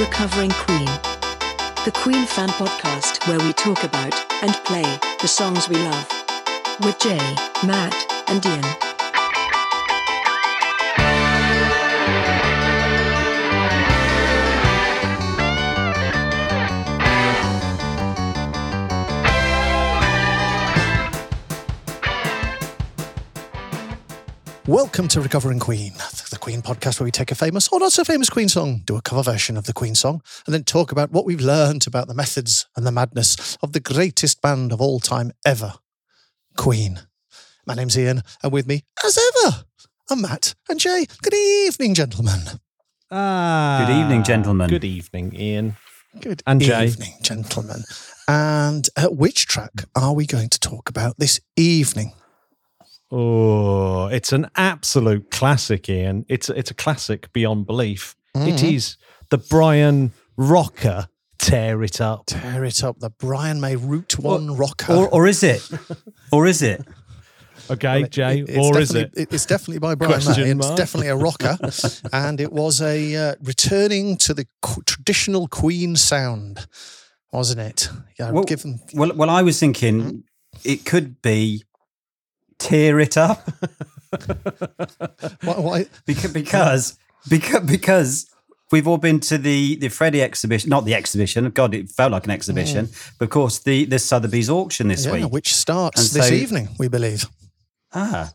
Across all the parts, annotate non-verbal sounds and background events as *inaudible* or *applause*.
Recovering Queen. The Queen fan podcast where we talk about and play the songs we love. With Jay, Matt, and Ian. Welcome to Recovering Queen, Queen podcast where we take a famous or not so famous Queen song, do a cover version of the Queen song, and then talk about what we've learned about the methods and the madness of the greatest band of all time ever, Queen. My name's Ian, and with me, as ever, are Matt and Jay. Good evening, gentlemen. Ah, Good evening, gentlemen. Good evening, Ian. Good And Jay. evening, gentlemen. And uh, which track are we going to talk about this evening? Oh, it's an absolute classic, Ian. It's it's a classic beyond belief. It Mhm. is the Brian Rocker Tear It Up. Tear it up, the Brian May Route One rocker. Or, or is it? *laughs* Or is it? Okay, Jay, It- or is definitely- it? It's definitely by Brian Question May. It's definitely a rocker, *laughs* and it was a uh, returning to the qu- traditional Queen sound, wasn't it? Yeah, Well- given Well, well, I was thinking it could be tear it up *laughs* why, why, because because because, because we've all been to the the Freddie exhibition, not the exhibition. God, it felt like an exhibition. But of course, the the Sotheby's auction this yeah, week. which starts And this so- evening, we believe. Ah.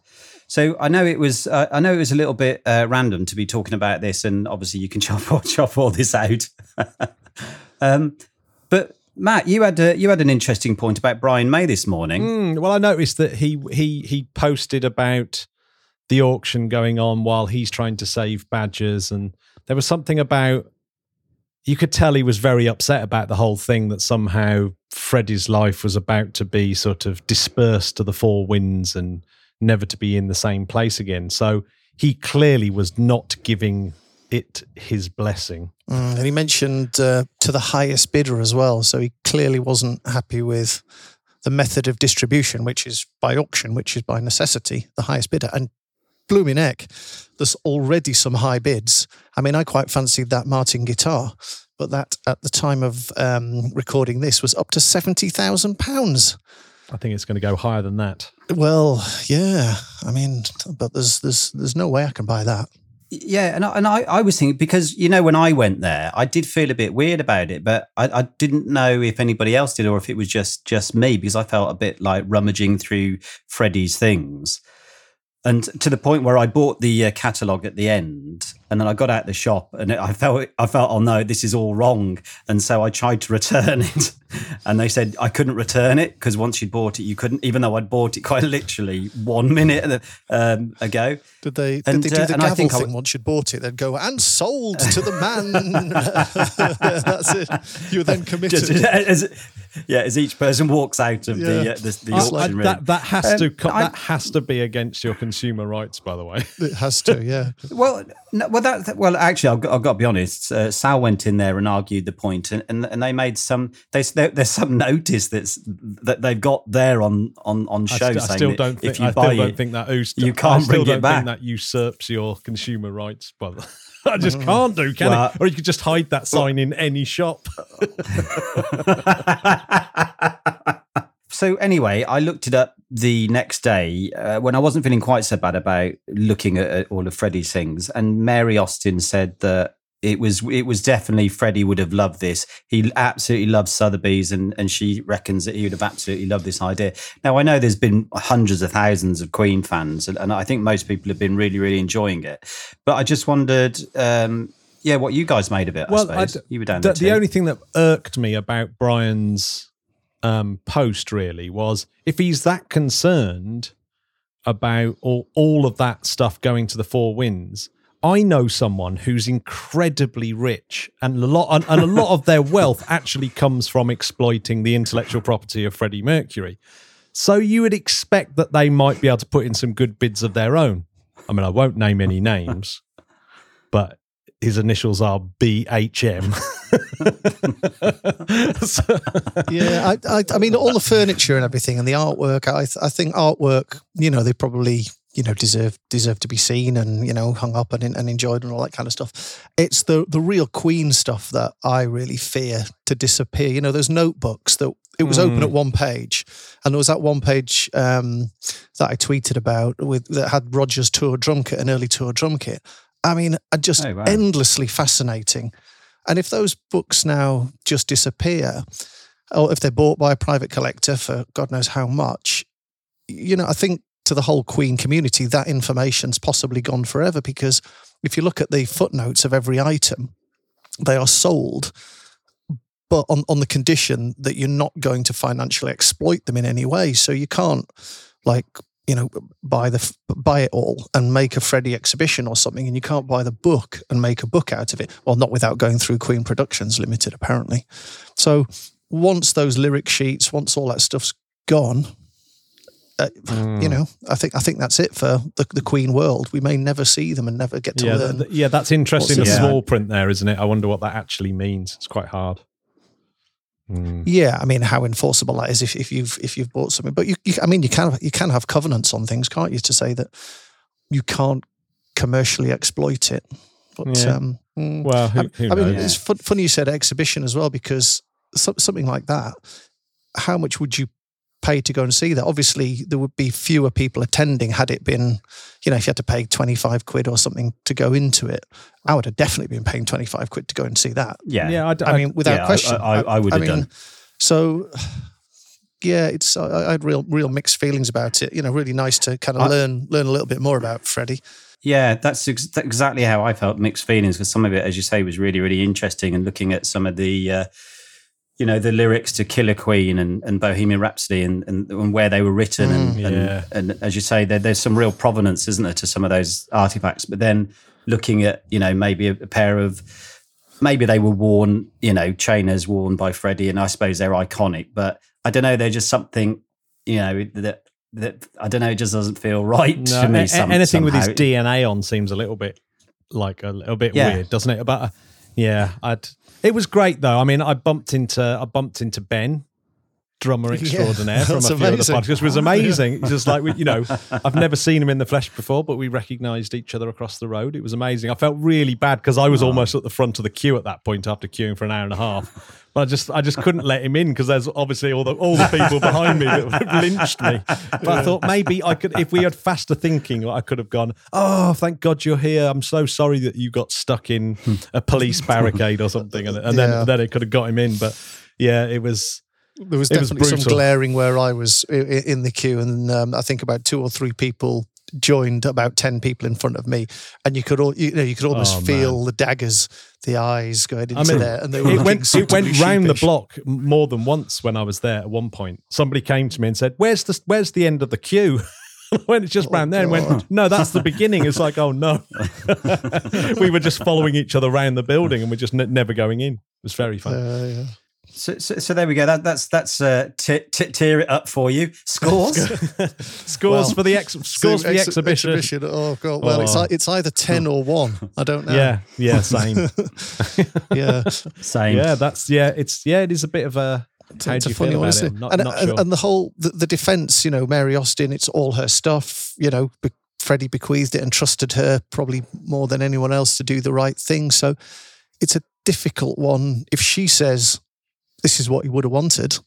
So I know it was uh, I know it was a little bit uh, random to be talking about this, and obviously you can *laughs* chop all, chop all this out. *laughs* um, but Matt, you had a, you had an interesting point about Brian May this morning. Mm, well, I noticed that he he he posted about the auction going on while he's trying to save badgers, and there was something about you could tell he was very upset about the whole thing that somehow Freddie's life was about to be sort of dispersed to the four winds and never to be in the same place again. So he clearly was not giving it his blessing. Mm, and he mentioned uh, to the highest bidder as well, so he clearly wasn't happy with the method of distribution, which is by auction, which is by necessity the highest bidder. And me neck. There's already some high bids. I mean, I quite fancied that Martin guitar, but that at the time of um, recording this was up to seventy thousand pounds. I think it's going to go higher than that. Well, yeah. I mean, but there's there's there's no way I can buy that. Yeah, and I, and I, I was thinking because you know when I went there, I did feel a bit weird about it, but I, I didn't know if anybody else did or if it was just just me because I felt a bit like rummaging through Freddie's things, and to the point where I bought the uh, catalog at the end, and then I got out the shop and I felt I felt oh no, this is all wrong, and so I tried to return *laughs* it, and they said I couldn't return it because once you'd bought it, you couldn't, even though I'd bought it quite *laughs* literally one minute um, ago. Did they? And, did they do uh, the gavel think thing w- once you'd bought it? They'd go and sold to the man. *laughs* That's it. You were then committed. Just as, yeah, as each person walks out of the uh, the, the auction room. that that has Um, to co- I- that has to be against your consumer rights, by the way. *laughs* it has to. Yeah. well, no, well, that, that- well, actually, I've got, I've got to be honest. Uh, Sal went in there and argued the point, and, and, and they made some. They, there, there's some notice that's that they've got there on on on I, show st- I saying still that don't think if you I buy still don't it, think that us- you can't still bring it don't back. Think that usurps your consumer rights, brother. *laughs* I just can't do, can Well- it? Or you could just hide that sign in any shop. *laughs* so anyway, I looked it up the next day uh, when I wasn't feeling quite so bad about looking at, at all of Freddie's things, and Mary Austin said that it was it was definitely Freddie would have loved this. He absolutely loves Sotheby's, and and she reckons that he would have absolutely loved this idea. Now I know there's been hundreds of thousands of Queen fans, and, and I think most people have been really really enjoying it. But I just wondered. Um, yeah, what you guys made of it? I suppose you were down the, there. the only thing that irked me about Brian's um, post really was if he's that concerned about all, all of that stuff going to the four winds. I know someone who's incredibly rich, and a lot and, and a lot of their wealth actually comes from exploiting the intellectual property of Freddie Mercury. So you would expect that they might be able to put in some good bids of their own. I mean, I won't name any names, but his initials are BHM. So- *laughs* Yeah. I, I, I mean, all the furniture and everything and the artwork. I, I think artwork. You know, they probably you know deserve deserve to be seen and you know hung up and, and enjoyed and all that kind of stuff. It's the the real Queen stuff that I really fear to disappear. You know, those notebooks that it was open at one page, and there was that one page um, that I tweeted about with that had Roger's tour drum kit, an early tour drum kit. I mean, just Oh, wow. endlessly fascinating. And if those books now just disappear, or if they're bought by a private collector for God knows how much, you know, I think to the whole Queen community, that information's possibly gone forever because if you look at the footnotes of every item, they are sold, but on, on the condition that you're not going to financially exploit them in any way. So you can't, like, you know, buy the buy it all and make a Freddie exhibition or something, and you can't buy the book and make a book out of it. Well, not without going through Queen Productions Limited, apparently. So once those lyric sheets, once all that stuff's gone, uh, you know, I think I think that's it for the, the Queen world. We may never see them and never get to yeah, learn. th- yeah, that's interesting. The it- small print there, isn't it? I wonder what that actually means. It's quite hard. Mm. Yeah, I mean, how enforceable that is if, if you've if you've bought something. But you, you, I mean, you can you can have covenants on things, can't you? To say that you can't commercially exploit it. But Yeah. um, mm, Well, who, I, who I mean, it's fun, funny you said exhibition as well because so, something like that. How much would you pay to go and see that? Obviously, there would be fewer people attending had it been, you know, if you had to pay twenty five quid or something to go into it. I would have definitely been paying twenty five quid to go and see that. Yeah. yeah, I, I, I mean, without yeah, I- question. I- I would have done. So, yeah, it's I, I had real real mixed feelings about it. You know, really nice to kind of I- learn learn a little bit more about Freddie. Yeah, that's ex- exactly how I felt. Mixed feelings because some of it, as you say, was really really interesting. And looking at some of the, uh, you know, the lyrics to Killer Queen and, and Bohemian Rhapsody and, and, and where they were written, and, Mm. and, Yeah. and as you say, there, there's some real provenance, isn't there, to some of those artifacts. But then looking at, you know, maybe a, a pair of maybe they were worn, you know, trainers worn by Freddie, and I suppose they're iconic. But I don't know, they're just something, you know, that that I don't know, it just doesn't feel right No, to me. some- anything with his. DNA on seems a little bit like a little bit Yeah. weird, doesn't it? Uh, yeah, I'd. It was great though. I mean, I bumped into I bumped into Ben, drummer *laughs* Yeah, extraordinaire from a few amazing. podcasts. It was amazing. *laughs* Just like we, you know, I've never seen him in the flesh before, but we recognised each other across the road. It was amazing. I felt really bad because I was ah. almost at the front of the queue at that point after queuing for an hour and a half. But I just I just couldn't let him in because there's obviously all the all the people behind me that *laughs* lynched me. But I thought maybe I could if we had faster thinking, I could have gone, Oh, thank God you're here. I'm so sorry that you got stuck in hmm. a police barricade or something. And, and Yeah. then then it could have got him in. But yeah, it was There was It was definitely some glaring where I was in the queue, and um, I think about two or three people joined about ten people in front of me, and you could all you know you could almost Oh, feel the daggers, the eyes going into I mean, there, and they were it went it went round the block more than once when I was there. At one point, somebody came to me and said, "Where's the Where's the end of the queue *laughs* when "It's just round there." And went, "No, that's the beginning." It's like, "Oh no," *laughs* we were just following each other around the building and we're just ne- never going in. It was very fun. Uh, yeah. So, so, so there we go. That, that's that's uh, t- t- tear it up for you. Scores. *laughs* scores Well, for the ex- *laughs* scores for the ex- exhibition. Oh god! Well, it's Oh. ei- it's either ten or one. I don't know. Yeah, yeah, same. *laughs* yeah. Same. yeah, that's yeah. It's yeah. It is a bit of a. How it's a funny one, about it? isn't it? not, and, not sure. and the whole the, the defense, you know, Mary Austin, it's all her stuff. You know, be, Freddie bequeathed it and trusted her probably more than anyone else to do the right thing. So it's a difficult one. If she says this is what he would have wanted,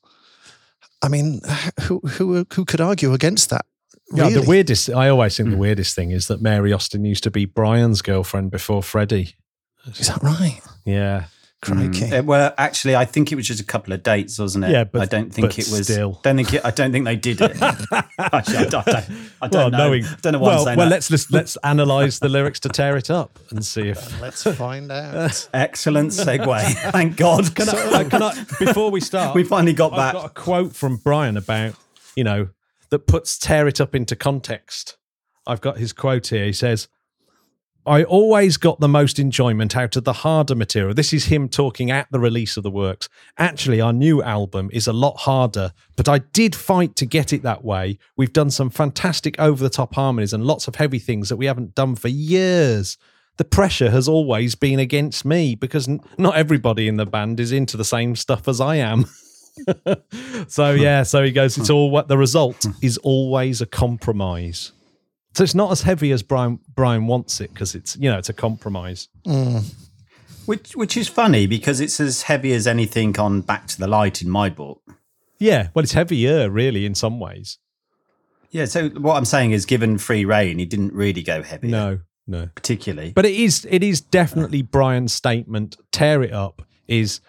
I mean, who who who could argue against that? Yeah, the weirdest. I always think the hmm. weirdest thing is that Mary Austin used to be Brian's girlfriend before Freddie. is that right? Yeah, Crikey. Uh, well, actually, I think it was just a couple of dates, wasn't it? Yeah, but- I don't think it was. still. Don't think. It, I don't think they did it. Actually, *laughs* I don't, I don't, I *laughs* don't well, know. knowing, I don't know why well, I'm saying well, that. let's let's let's analyze the lyrics to tear it up and see if. *laughs* Let's find out. Excellent segue. Thank God. Can I, uh, can I, before we start, we finally got I've that. got a quote from Brian about you know that puts tear it up into context. I've got his quote here. He says, "I always got the most enjoyment out of the harder material." This is him talking at the release of the works. Actually, our new album is a lot harder, but I did fight to get it that way. We've done some fantastic over-the-top harmonies and lots of heavy things that we haven't done for years. The pressure has always been against me because n- not everybody in the band is into the same stuff as I am. *laughs* so yeah, so he goes. It's all what the result is always a compromise. So it's not as heavy as Brian Brian wants it because it's you know it's a compromise. Mm. Which which is funny because it's as heavy as anything on Back to the Light in my book. Yeah, well, it's heavier really in some ways. Yeah, so what I'm saying is, given free reign, he didn't really go heavy. No, no. particularly. But it is it is definitely uh. Brian's statement. Tear it up is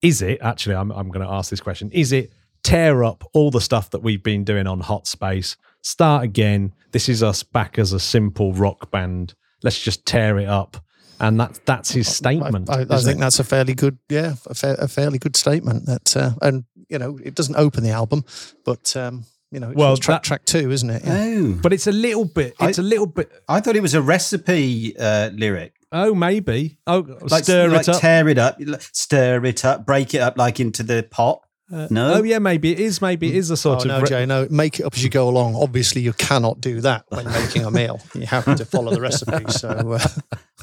is it actually? I'm I'm going to ask this question. Is it tear up all the stuff that we've been doing on Hot Space? Start again. This is us back as a simple rock band. Let's just tear it up, and that's that's his statement. I, I isn't think it? that's a fairly good, yeah, a, fair, a fairly good statement. That uh, and you know it doesn't open the album, but um, you know, it's Well, track that- track two, isn't it? Yeah. oh, But it's a little bit. It's a little bit. I thought it was a recipe uh, lyric. Oh, maybe. Oh, Like, stir like it up. tear it up, stir it up, break it up like into the pot. No, Oh yeah, maybe it is. Maybe it is a Oh sort no, of. re- Jay, no, make it up as you go along. Obviously, you cannot do that when *laughs* making a meal. *laughs* You have to follow the recipe. So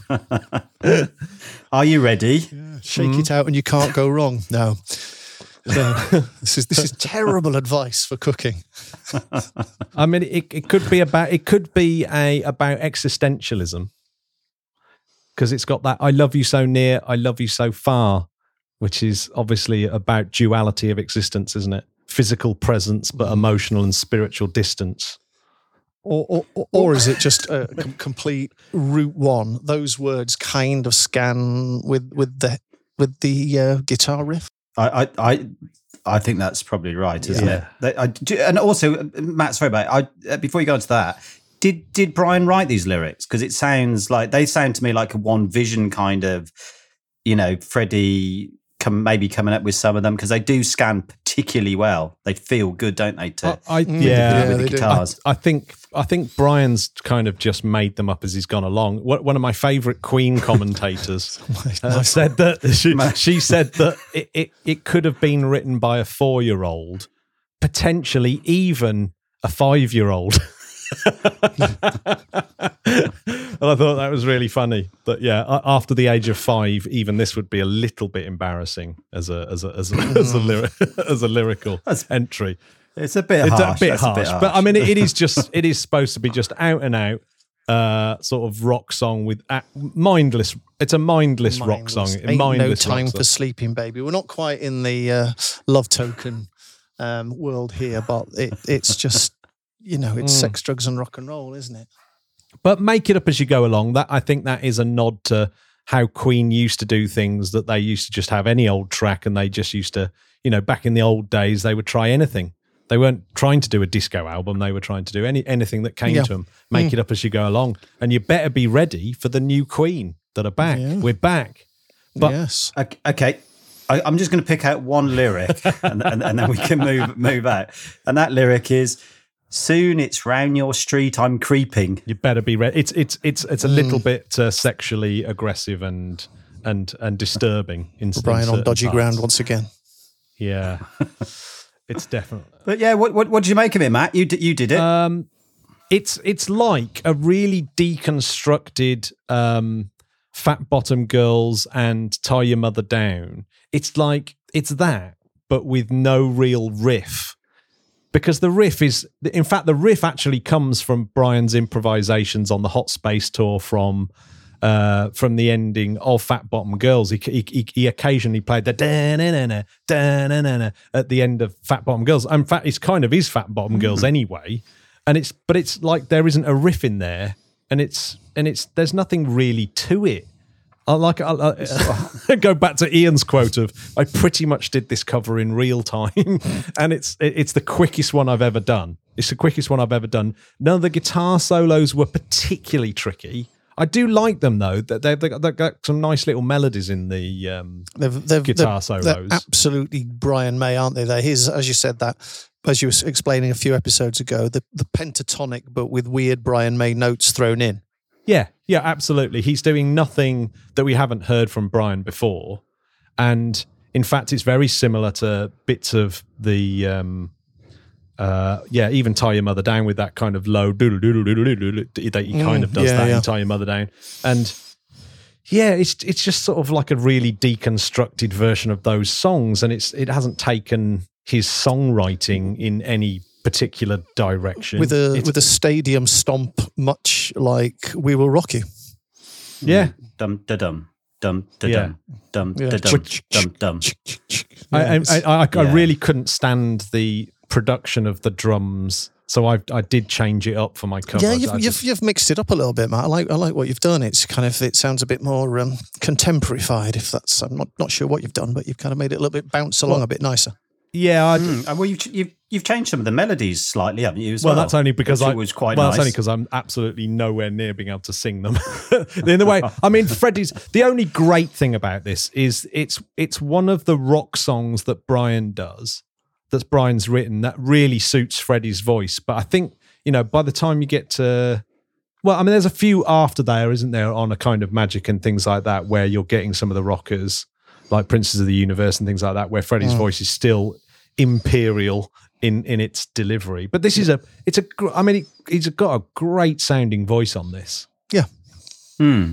uh, *laughs* are you ready? shake it out, and you can't go wrong. No. No. this is this is terrible advice for cooking. I mean, it, it could be about it could be a about existentialism because it's got that "I love you so near, I love you so far," which is obviously about duality of existence, isn't it? Physical presence, but emotional and spiritual distance. Or, or, or, or is it just a com- complete route one? Those words kind of scan with with the with the uh, guitar riff. I, I, I, I think that's probably right, isn't Yeah. it? That- I, do- and also, uh, Matt, sorry about it. I, uh, before you go into that, did did Brian write these lyrics? Because it sounds like they sound to me like a one vision kind of, you know, Freddie come maybe coming up with some of them because they do scan particularly well. They feel good, don't they? To I, I yeah, Yeah, with they the guitars. I think I think Brian's kind of just made them up as he's gone along. One one of my favourite Queen *laughs* commentators *laughs* uh, said that *laughs* she, she said that it, it, it could have been written by a four year old, potentially even a five year old. And I thought that was really funny. But yeah, after the age of five, even this would be a little bit embarrassing as a as a as a, *laughs* as a, lyri- *laughs* as a lyrical entry. it's a bit It's harsh. a bit That's harsh, but I mean, it, it is just *laughs* it is supposed to be just out and out uh, sort of rock song with a mindless. It's a mindless, rock song. Ain't mindless no time for sleeping, baby. We're not quite in the uh, love token um, world here, but it, it's just you know it's Mm. sex, drugs, and rock and roll, isn't it? But make it up as you go along. That I think that is a nod to how Queen used to do things. That they used to just have any old track, and they just used to, you know, back in the old days, they would try anything. They weren't trying to do a disco album. They were trying to do any anything that came Yeah. to them. Make it up as you go along, and you better be ready for the new Queen that are back. Yeah. We're back. But- yes, Okay, okay. I, I'm just going to pick out one lyric, *laughs* and, and, and then we can move move out. And that lyric is, "Soon it's round your street, I'm creeping." You better be ready. It's it's it's it's a little bit uh, sexually aggressive and and and disturbing. In, in Brian on dodgy parts. ground once again. Yeah, *laughs* it's definitely. But yeah, what what, what did you make of it, Matt? You did you did it. Um, it's it's like a really deconstructed um, fat bottom girls and tie your mother down. It's like it's that, but with no real riff. Because the riff is, in fact, the riff actually comes from Brian's improvisations on the Hot Space tour from uh, from the ending of Fat Bottom Girls. He, he, he, occasionally played the da-na-na-na, da-na-na-na at the end of Fat Bottom Girls. In fact, it's kind of is Fat Bottom Girls anyway. And it's but it's like there isn't a riff in there, and it's and it's there's nothing really to it. I like I, I, *laughs* go back to Ian's quote of I pretty much did this cover in real time, *laughs* and it's it's the quickest one I've ever done. It's the quickest one I've ever done. None of the guitar solos were particularly tricky. I do like them though. That they've, they've got- some nice little melodies in the. Um, They've, they've, Guitar they're, they're solos. absolutely Brian May, aren't they? They're his, as you said that, as you were explaining a few episodes ago, the, the pentatonic, but with weird Brian May notes thrown in. Yeah, yeah, absolutely. He's doing nothing that we haven't heard from Brian before, and in fact, it's very similar to bits of the. Um, uh, yeah, even tie your mother down with that kind of low that he kind of does yeah, that yeah. in tie your mother down, and yeah, it's it's just sort of like a really deconstructed version of those songs, and it's it hasn't taken his songwriting in any particular direction. with a It's- with a stadium stomp, much like We Will Rock You. yeah, Dum da dum dum da dum dum da dum dum dum. I, I, I, I, I really couldn't stand the production of the drums, so I I did change it up for my cover. yeah, you've, you've you've mixed it up a little bit, Matt. I like I like what you've done. It's kind of it sounds a bit more um, contemporary-fied. If that's I'm not not sure what you've done, but you've kind of made it a little bit bounce along a bit nicer. yeah, I, Mm, well, you've, you've you've changed some of the melodies slightly, haven't you? As well, well, that's only because I was quite well, nice. that's only because I'm absolutely nowhere near being able to sing them. *laughs* in the way, I mean, Freddie's the only great thing about this is it's it's one of the rock songs that Brian does, that's Brian's written that really suits Freddie's voice. But I think you know by the time you get to well, I mean, there's a few after there, isn't there, on a kind of magic and things like that, where you're getting some of the rockers like Princes of the Universe and things like that, where Freddie's mm. voice is still imperial in in its delivery. But this is a it's a gr- I mean he, he's got a great sounding voice on this. Yeah, Hmm.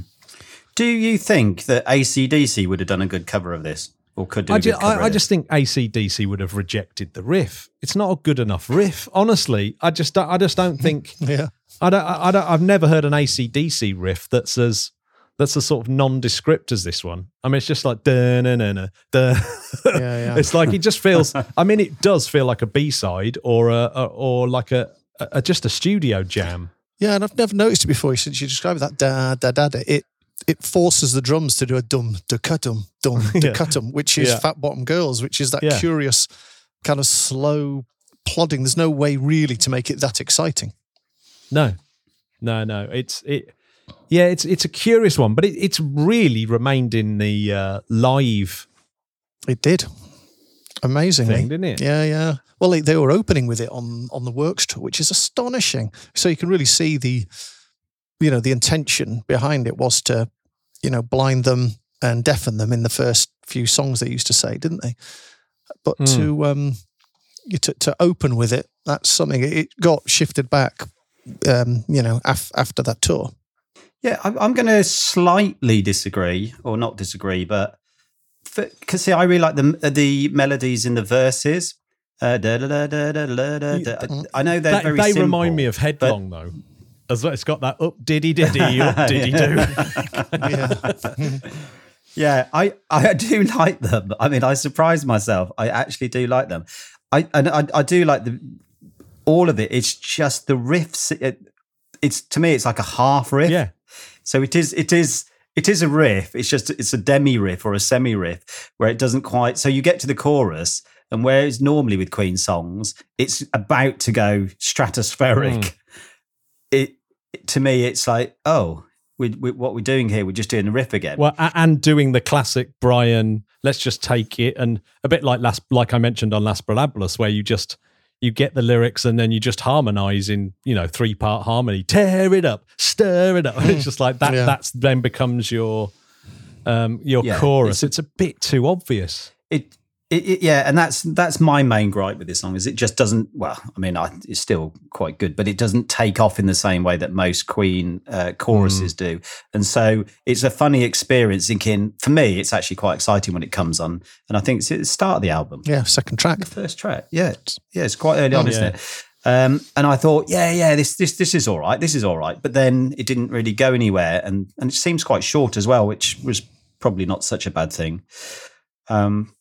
Do you think that ACDC would have done a good cover of this, or could do I, a ju- good cover I, I just think ACDC would have rejected the riff. It's not a good enough riff, honestly. I just I just don't think *laughs* yeah. I don't I don't I've never heard an ACDC riff that's as that's as sort of nondescript as this one. I mean, it's just like da na na na da. Yeah, *laughs* yeah. It's like it just feels. *laughs* I mean, it does feel like a B side or a, a or like a, a just a studio jam. Yeah, and I've never noticed it before since you described that da da da da. It it forces the drums to do a dum da dum dum *laughs* da which is Yeah. Fat Bottom Girls, which is that Yeah. curious kind of slow plodding. There's no way really to make it that exciting. No, no, no. It's it. Yeah, it's it's a curious one, but it, it's really remained in the uh, live It did amazingly, thing, didn't it? Yeah, yeah. Well, they, they were opening with it on on the Works tour, which is astonishing. So you can really see the, you know, the intention behind it was to, you know, blind them and deafen them in the first few songs they used to say, didn't they? But Mm. to um, you to to open with it, that's something. It got shifted back, um, you know, af- after that tour. Yeah, I'm, going to slightly disagree, or not disagree, but because see, I really like the uh, the melodies in the verses. I know they're that, very. They simple, remind me of Headlong, but, though. As well, it's got that up diddy diddy up *laughs* diddy do. *laughs* yeah, I I do like them. I mean, I surprise myself. I actually do like them. I and I, I do like the all of it. It's just the riffs. It, it's to me, it's like a half riff. Yeah. So it is. It is. It is a riff. It's just it's a demi riff or a semi riff where it doesn't quite. So you get to the chorus, and whereas normally with Queen songs, it's about to go stratospheric. Mm. It, it to me, it's like oh. We, we, what we're doing here, we're just doing the riff again. well, and doing the classic Brian. Let's just take it and a bit like last, like I mentioned on Las Palabras, where you just you get the lyrics and then you just harmonize in you know three part harmony, tear it up, stir it up. *laughs* it's just like that. Yeah. That's then becomes your um your Yeah, chorus. It's a bit too obvious. it, it, it yeah and that's that's my main gripe with this song is it just doesn't well i mean I, it's still quite good but it doesn't take off in the same way that most queen uh, choruses do and so it's a funny experience thinking for me it's actually quite exciting when it comes on and i think it's at the start of the album yeah. Second track. the first track yeah it's, yeah it's quite early on Yeah. isn't it um, and I thought, yeah, yeah, this this this is all right. This is all right. But then it didn't really go anywhere, and and it seems quite short as well, which was probably not such a bad thing. Um,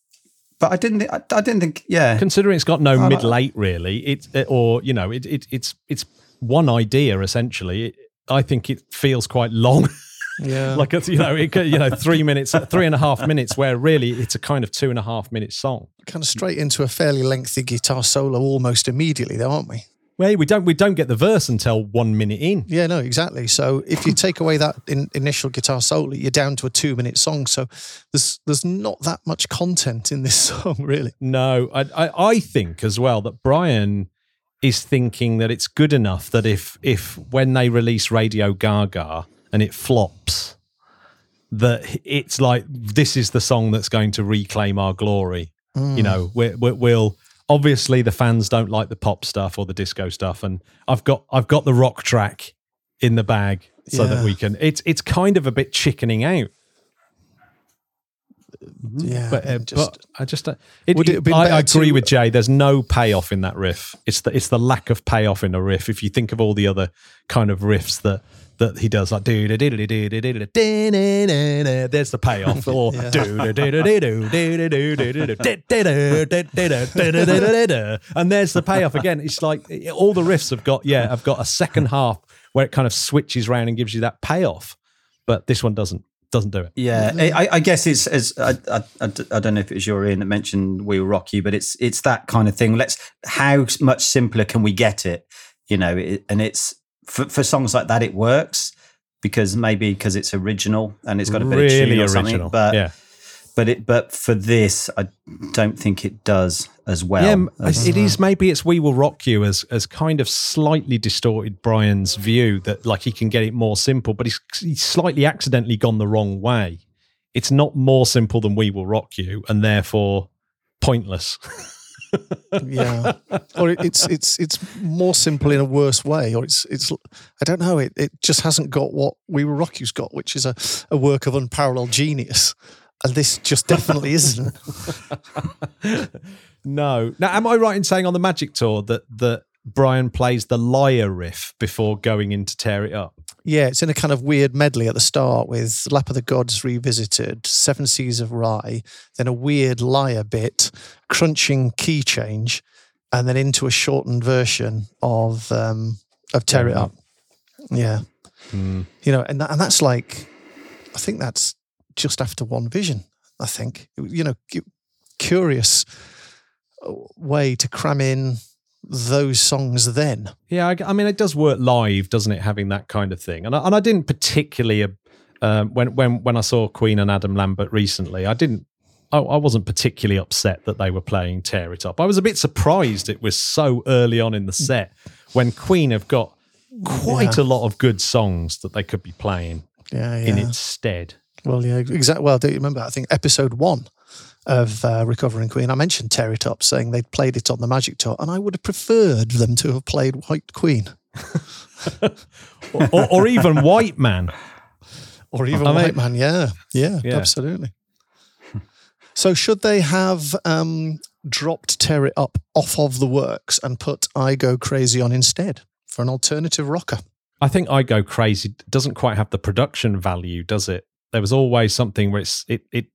but I didn't, I, I didn't think, yeah, considering it's got no like mid late really it it- or you know it, it it's it's one idea essentially. It- i think it feels quite long. *laughs* Yeah, like it's you know it could- you know three minutes three and a half minutes where really it's a kind of two and a half minute song. Kind of straight into a fairly lengthy guitar solo almost immediately, though, aren't we? Well we don't we don't get the verse until one minute in Yeah, no, exactly. So if you take away that in, initial guitar solo, you're down to a two minute song. So there's there's not that much content in this *laughs* song, really. no I, I i think as well that brian is thinking that it's good enough that if if when they release radio gaga and it flops that it's like this is the song that's going to reclaim our glory you mm. know we we we'll obviously the fans don't like the pop stuff or the disco stuff and i've got i've got the rock track in the bag so that we can it's it's kind of a bit chickening out yeah, but, uh, just but I just uh, it, Would it have I, I agree to- with Jay. There's no payoff in that riff. It's the it's the lack of payoff in a riff. If you think of all the other kind of riffs that that he does, like do do do do do do there's the payoff, or do do do do do do do do do do and there's the payoff again. It's like all the riffs have got yeah, have got a second half where it kind of switches around and gives you that payoff, but this one doesn't doesn't do it. Yeah, I, I guess it's as I, I, I don't know if it was your Ian that mentioned "We Will Rock You," but it's it's that kind of thing. Let's how much simpler can we get it? You know, it, and it's for, for songs like that, it works because maybe because it's original and it's got a bit of tune Really or something. original, But yeah. but it but for this, I don't think it does as well. yeah, as- it is. Maybe it's "We Will Rock You" as as kind of slightly distorted Brian's view that like he can get it more simple, but he's, he's slightly accidentally gone the wrong way. It's not more simple than "We Will Rock You," and therefore pointless. *laughs* yeah, or it, it's it's it's more simple in a worse way, or it's it's I don't know. It it just hasn't got what We Will Rock You's got, which is a a work of unparalleled genius, and this just definitely isn't. *laughs* no, now am I right in saying on the Magic Tour that that Brian plays the liar riff before going in to tear it up? Yeah, it's in a kind of weird medley at the start with Lap of the Gods revisited, Seven Seas of Rhye, then a weird liar bit, crunching key change, and then into a shortened version of um, of Tear It Up. Yeah, you know, and that, and that's like, I think that's just after one vision. I think you know, curious uh, way to cram in those songs then. Yeah, I, I mean, it does work live, doesn't it? Having that kind of thing, and I, and I didn't particularly uh, um, when when when I saw Queen and Adam Lambert recently, I didn't. I, I wasn't particularly upset that they were playing "Tear It Up." I was a bit surprised it was so early on in the set when Queen have got quite Yeah. a lot of good songs that they could be playing Yeah, yeah. in its stead. Well, yeah, exactly. Well, do you remember? I think episode one of uh, Recovering Queen, I mentioned Tear It Up, saying they'd played it on the Magic Tour, and I would have preferred them to have played White Queen or, or, or even White Man. or even I mean- White Man. Yeah, yeah, Yeah. absolutely. So, should they have um, dropped Tear It Up off of the works and put I Go Crazy on instead for an alternative rocker? I think I Go Crazy doesn't quite have the production value, does it? There was always something where it's it it.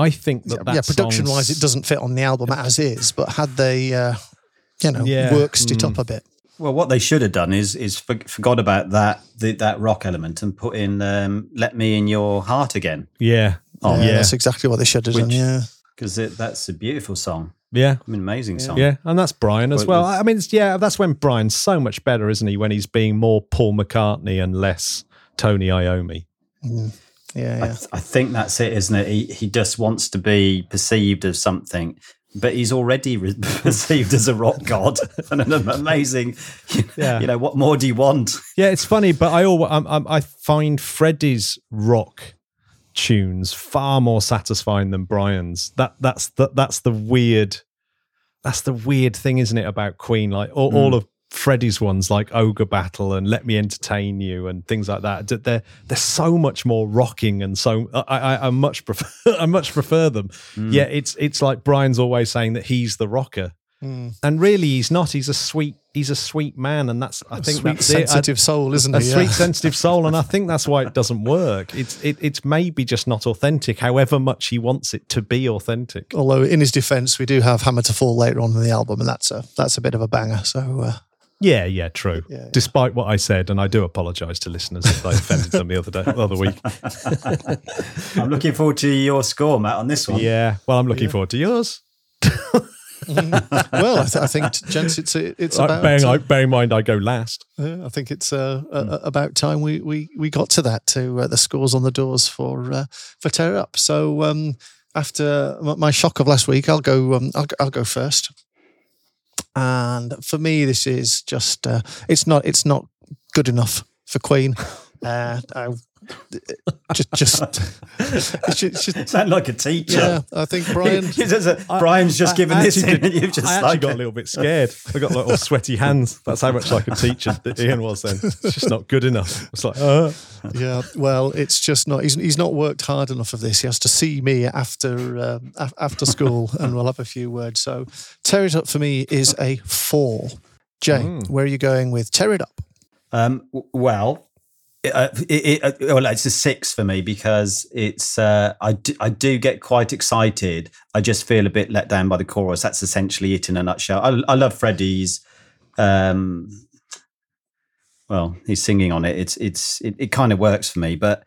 I think that that yeah, production wise, it doesn't fit on the album as is, but had they, uh, you know, Yeah, worked it mm. up a bit. Well, what they should have done is is for, forgot about that the, that rock element and put in um, "Let Me in Your Heart" again Yeah, Oh, yeah, yeah. that's exactly what they should have done. Yeah. because that's a beautiful song. yeah. I mean, amazing song. Yeah, and that's Brian as well. the- I mean, it's, yeah, that's when Brian's so much better, isn't he? When he's being more Paul McCartney and less Tony Iommi. Yeah, I, th- I think that's it, isn't it? He he just wants to be perceived as something, but he's already re- *laughs* perceived as a rock god *laughs* and an amazing. *laughs* Yeah. You know what more do you want? Yeah, it's funny, but I always um, um, I find Freddie's rock tunes far more satisfying than Brian's. That that's the, that's the weird that's the weird thing, isn't it, about Queen? Like all, all of Freddie's ones, like Ogre Battle and Let Me Entertain You and things like that. They're they're so much more rocking and so I I, I much prefer *laughs* I much prefer them. Yeah, it's it's like Brian's always saying that he's the rocker. Mm. And really, he's not. He's a sweet. He's a sweet man, and that's. I think Sweet, that's it. Sensitive soul, isn't a he? Yeah. sweet, sensitive soul, and I think that's why it doesn't work. It's it, it's maybe just not authentic. However much he wants it to be authentic. Although, in his defence, we do have "Hammer to Fall" later on in the album, and that's a that's a bit of a banger. So, uh, Yeah, yeah, true. Yeah, yeah. Despite what I said, and I do apologise to listeners if I offended them the other day, the other week. *laughs* I'm looking forward to your score, Matt, on this one. Yeah, well, I'm looking forward to yours. well, I, th- I think, gents, it's it's Like, about. bearing, uh, bearing in mind, I go last. yeah, I think it's uh, uh, about time we, we we got to that to uh, the scores on the doors for uh, for Tear Up. So um, after my shock of last week, I'll go. Um, I'll, I'll go first. And for me, this is just uh, it's not it's not good enough for Queen. *laughs* Uh, I, *laughs* just, just, just, just- Sound like a teacher. yeah. I think Brian. *laughs* A- Brian's just I- given I this actually in, and you've just I actually like got a little bit scared. I got little sweaty hands. That's how much like a teacher that Ian was then. It's just not good enough. It's like, uh, Yeah, well, it's just not. He's, he's not worked hard enough of this. He has to see me after um, after school, *laughs* and we'll have a few words. So, tear it up for me is a four. Jay, where are you going with tear it up? Um, well, it, uh, it, it, uh, well, it's a six for me because it's. Uh, I do, I do get quite excited. I just feel a bit let down by the chorus. That's essentially it in a nutshell. I, I love Freddie's. Um, well, he's singing on it. It's it's it, it kind of works for me, but.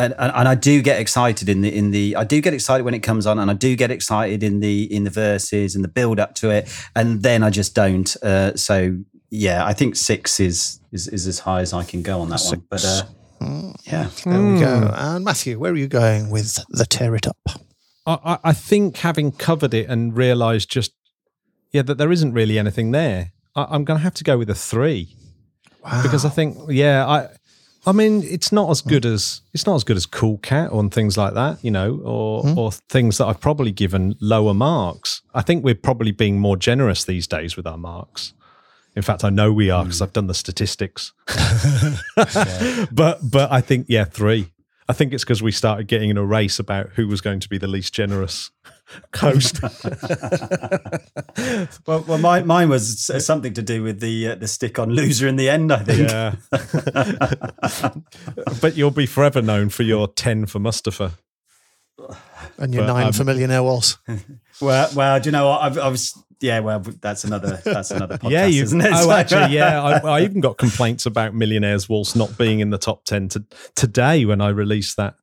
And, and, and I do get excited in the in the I do get excited when it comes on, and I do get excited in the in the verses and the build up to it, and then I just don't. Uh, so yeah, I think six is is, is as high as I can go on that one. But uh, hmm. yeah, There we go. Hmm. And Matthew, where are you going with the tear it up? I, I- I think having covered it and realised just, yeah, that there isn't really anything there, I, I'm going to have to go with a three. wow. Because I think, yeah, I. I mean, it's not as good as it's not as good as Cool Cat or things like that, you know, or hmm. or things that I've probably given lower marks. I think we're probably being more generous these days with our marks. In fact, I know we are because I've done the statistics. *laughs* But but I think yeah, three. I think it's because we started getting in a race about who was going to be the least generous *laughs* host. *laughs* well, well, mine, mine was something to do with the uh, the stick on loser in the end. I think. yeah, but you'll be forever known for your ten for Mustafa. And your But, nine um, for millionaire waltz. Well, well, do you know what? I, I was. Yeah, well, that's another. That's another *laughs* podcast, yeah, you. isn't it? *laughs* Oh, actually, yeah. *laughs* I, I even got complaints about Millionaires Waltz not being in the top ten to, today when I released that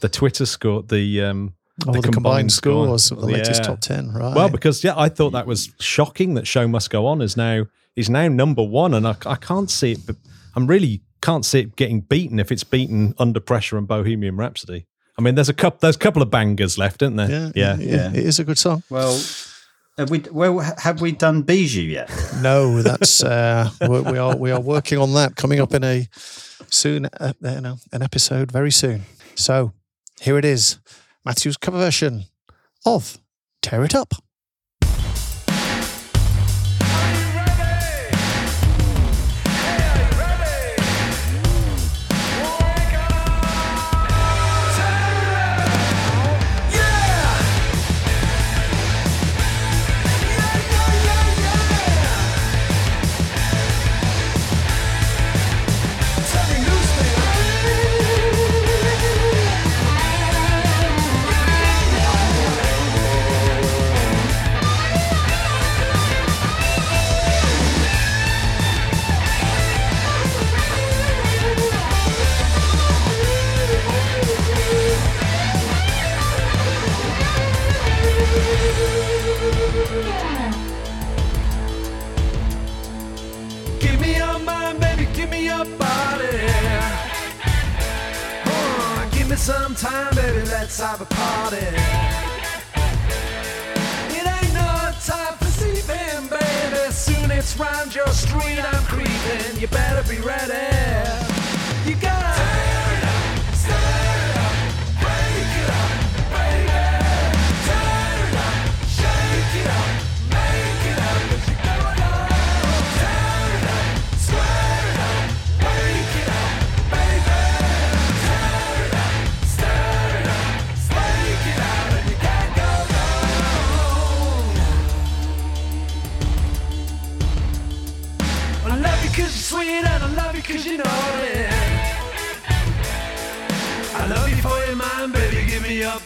the Twitter score, the um, Oh, the, combined, scores of the latest Yeah. top 10, right? Well, because yeah, I thought that was shocking that Show Must Go On is now is now number one, and I, I can't see it. But I'm really can't see it getting beaten if it's beaten Under Pressure and Bohemian Rhapsody. I mean, there's a couple there's a couple of bangers left, isn't there? yeah, yeah. yeah, it is a good song. Well, have we? Well, have we done Bijou yet? *laughs* No, that's uh, we are we are working on that coming up in a soon, uh, you know, an episode very soon. So here it is, Matthew's cover version of "Tear It Up." Time, baby, let's have a party. It ain't no time for sleeping, baby. Soon it's round your street, I'm creeping. You better be ready. You know. I love you for your mind, baby. Give me your